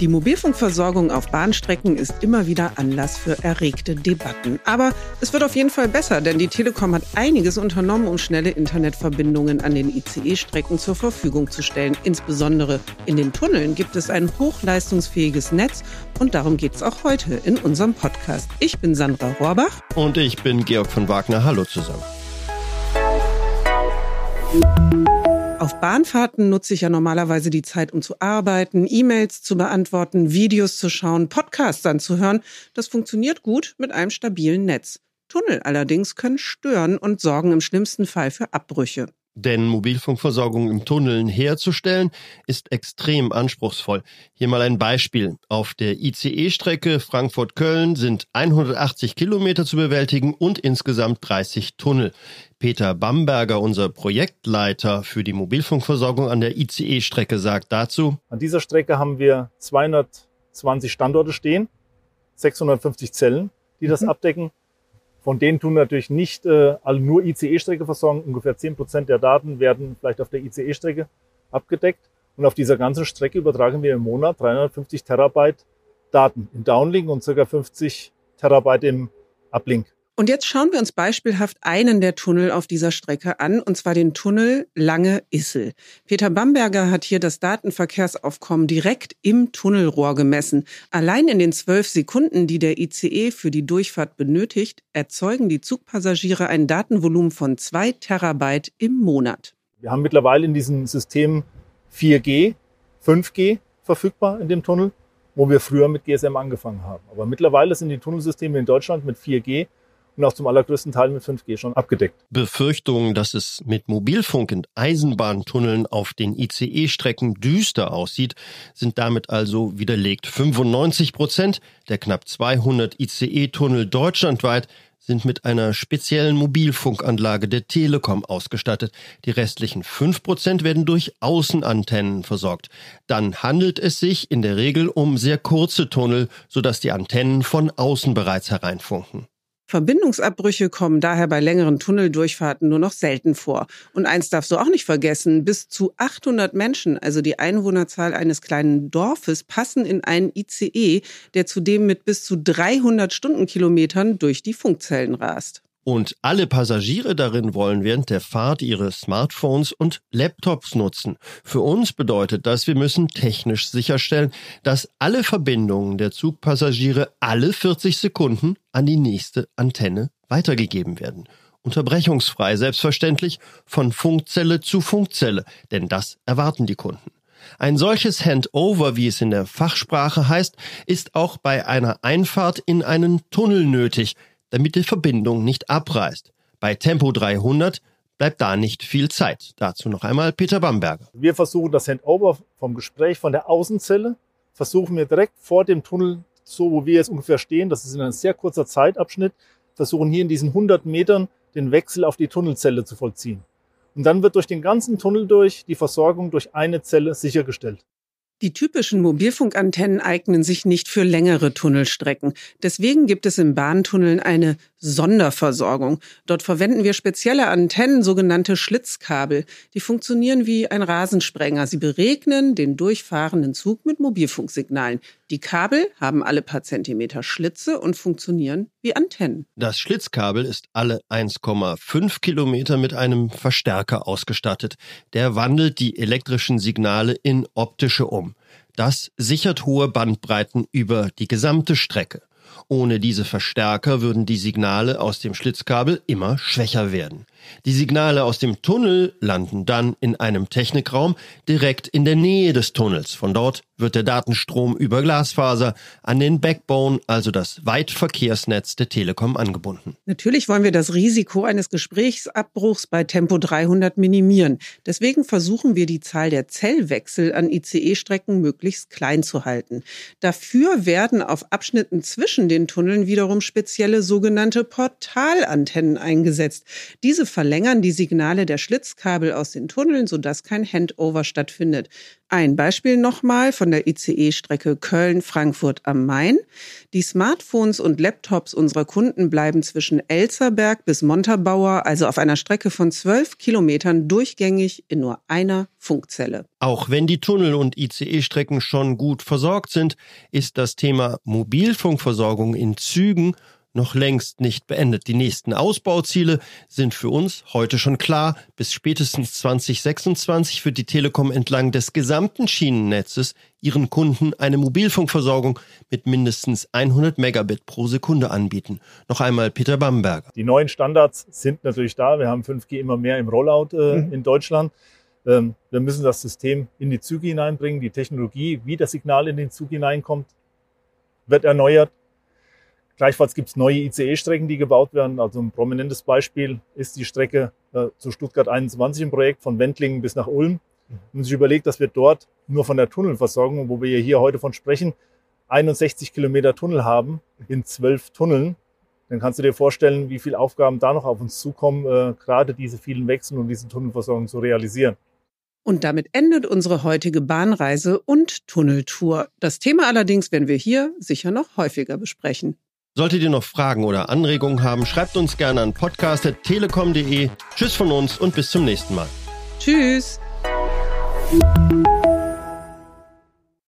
Die Mobilfunkversorgung auf Bahnstrecken ist immer wieder Anlass für erregte Debatten. Aber es wird auf jeden Fall besser, denn die Telekom hat einiges unternommen, um schnelle Internetverbindungen an den ICE-Strecken zur Verfügung zu stellen. Insbesondere in den Tunneln gibt es ein hochleistungsfähiges Netz und darum geht es auch heute in unserem Podcast. Ich bin Sandra Rohrbach. Und ich bin Georg von Wagner. Hallo zusammen. Auf Bahnfahrten nutze ich ja normalerweise die Zeit, um zu arbeiten, E-Mails zu beantworten, Videos zu schauen, Podcasts anzuhören. Das funktioniert gut mit einem stabilen Netz. Tunnel allerdings können stören und sorgen im schlimmsten Fall für Abbrüche. Denn Mobilfunkversorgung im Tunneln herzustellen, ist extrem anspruchsvoll. Hier mal ein Beispiel. Auf der ICE-Strecke Frankfurt-Köln sind 180 Kilometer zu bewältigen und insgesamt 30 Tunnel. Peter Bamberger, unser Projektleiter für die Mobilfunkversorgung an der ICE-Strecke, sagt dazu. An dieser Strecke haben wir 220 Standorte stehen, 650 Zellen, die das mhm. abdecken. Von denen tun natürlich nicht äh, alle nur ICE-Strecke versorgen. Ungefähr zehn Prozent der Daten werden vielleicht auf der ICE-Strecke abgedeckt. Und auf dieser ganzen Strecke übertragen wir im Monat 350 Terabyte Daten im Downlink und circa 50 Terabyte im Uplink. Und jetzt schauen wir uns beispielhaft einen der Tunnel auf dieser Strecke an, und zwar den Tunnel Lange-Issel. Peter Bamberger hat hier das Datenverkehrsaufkommen direkt im Tunnelrohr gemessen. Allein in den zwölf Sekunden, die der ICE für die Durchfahrt benötigt, erzeugen die Zugpassagiere ein Datenvolumen von zwei Terabyte im Monat. Wir haben mittlerweile in diesem System 4G, 5G verfügbar in dem Tunnel, wo wir früher mit GSM angefangen haben. Aber mittlerweile sind die Tunnelsysteme in Deutschland mit 4G und auch zum allergrößten Teil mit 5G schon abgedeckt. Befürchtungen, dass es mit Mobilfunk in Eisenbahntunneln auf den ICE-Strecken düster aussieht, sind damit also widerlegt. 95 Prozent der knapp 200 ICE-Tunnel deutschlandweit sind mit einer speziellen Mobilfunkanlage der Telekom ausgestattet. Die restlichen 5 Prozent werden durch Außenantennen versorgt. Dann handelt es sich in der Regel um sehr kurze Tunnel, sodass die Antennen von außen bereits hereinfunken. Verbindungsabbrüche kommen daher bei längeren Tunneldurchfahrten nur noch selten vor. Und eins darfst du auch nicht vergessen, bis zu 800 Menschen, also die Einwohnerzahl eines kleinen Dorfes, passen in einen ICE, der zudem mit bis zu 300 Stundenkilometern durch die Funkzellen rast. Und alle Passagiere darin wollen während der Fahrt ihre Smartphones und Laptops nutzen. Für uns bedeutet das, wir müssen technisch sicherstellen, dass alle Verbindungen der Zugpassagiere alle 40 Sekunden an die nächste Antenne weitergegeben werden. Unterbrechungsfrei selbstverständlich von Funkzelle zu Funkzelle, denn das erwarten die Kunden. Ein solches Handover, wie es in der Fachsprache heißt, ist auch bei einer Einfahrt in einen Tunnel nötig, damit die Verbindung nicht abreißt. Bei Tempo 300 bleibt da nicht viel Zeit. Dazu noch einmal Peter Bamberger. Wir versuchen das Handover vom Gespräch von der Außenzelle, versuchen wir direkt vor dem Tunnel, so wo wir jetzt ungefähr stehen, das ist in einem sehr kurzer Zeitabschnitt, versuchen hier in diesen 100 Metern den Wechsel auf die Tunnelzelle zu vollziehen. Und dann wird durch den ganzen Tunnel durch die Versorgung durch eine Zelle sichergestellt. Die typischen Mobilfunkantennen eignen sich nicht für längere Tunnelstrecken. Deswegen gibt es in Bahntunneln eine Sonderversorgung. Dort verwenden wir spezielle Antennen, sogenannte Schlitzkabel. Die funktionieren wie ein Rasensprenger. Sie beregnen den durchfahrenden Zug mit Mobilfunksignalen. Die Kabel haben alle paar Zentimeter Schlitze und funktionieren wie Antennen. Das Schlitzkabel ist alle 1,5 Kilometer mit einem Verstärker ausgestattet. Der wandelt die elektrischen Signale in optische um. Das sichert hohe Bandbreiten über die gesamte Strecke. Ohne diese Verstärker würden die Signale aus dem Schlitzkabel immer schwächer werden. Die Signale aus dem Tunnel landen dann in einem Technikraum direkt in der Nähe des Tunnels. Von dort wird der Datenstrom über Glasfaser an den Backbone, also das Weitverkehrsnetz der Telekom, angebunden. Natürlich wollen wir das Risiko eines Gesprächsabbruchs bei Tempo 300 minimieren. Deswegen versuchen wir die Zahl der Zellwechsel an ICE-Strecken möglichst klein zu halten. Dafür werden auf Abschnitten zwischen den Tunneln wiederum spezielle sogenannte Portalantennen eingesetzt. Diese verlängern die Signale der Schlitzkabel aus den Tunneln, sodass kein Handover stattfindet. Ein Beispiel nochmal von der ICE-Strecke Köln-Frankfurt am Main. Die Smartphones und Laptops unserer Kunden bleiben zwischen Elzerberg bis Montabaur, also auf einer Strecke von zwölf Kilometern, durchgängig in nur einer Funkzelle. Auch wenn die Tunnel- und ICE-Strecken schon gut versorgt sind, ist das Thema Mobilfunkversorgung in Zügen noch längst nicht beendet. Die nächsten Ausbauziele sind für uns heute schon klar. Bis spätestens 2026 wird die Telekom entlang des gesamten Schienennetzes ihren Kunden eine Mobilfunkversorgung mit mindestens 100 Megabit pro Sekunde anbieten. Noch einmal Peter Bamberger. Die neuen Standards sind natürlich da. Wir haben 5G immer mehr im Rollout äh, mhm. in Deutschland. Ähm, wir müssen das System in die Züge hineinbringen. Die Technologie, wie das Signal in den Zug hineinkommt, wird erneuert. Gleichfalls gibt es neue ICE-Strecken, die gebaut werden. Also ein prominentes Beispiel ist die Strecke äh, zu Stuttgart 21 im Projekt von Wendlingen bis nach Ulm. Wenn man sich überlegt, dass wir dort nur von der Tunnelversorgung, wo wir hier heute von sprechen, 61 Kilometer Tunnel haben in zwölf Tunneln, dann kannst du dir vorstellen, wie viele Aufgaben da noch auf uns zukommen, äh, gerade diese vielen Wechsel und diese Tunnelversorgung zu realisieren. Und damit endet unsere heutige Bahnreise und Tunneltour. Das Thema allerdings werden wir hier sicher noch häufiger besprechen. Solltet ihr noch Fragen oder Anregungen haben, schreibt uns gerne an podcast.telekom.de. Tschüss von uns und bis zum nächsten Mal. Tschüss.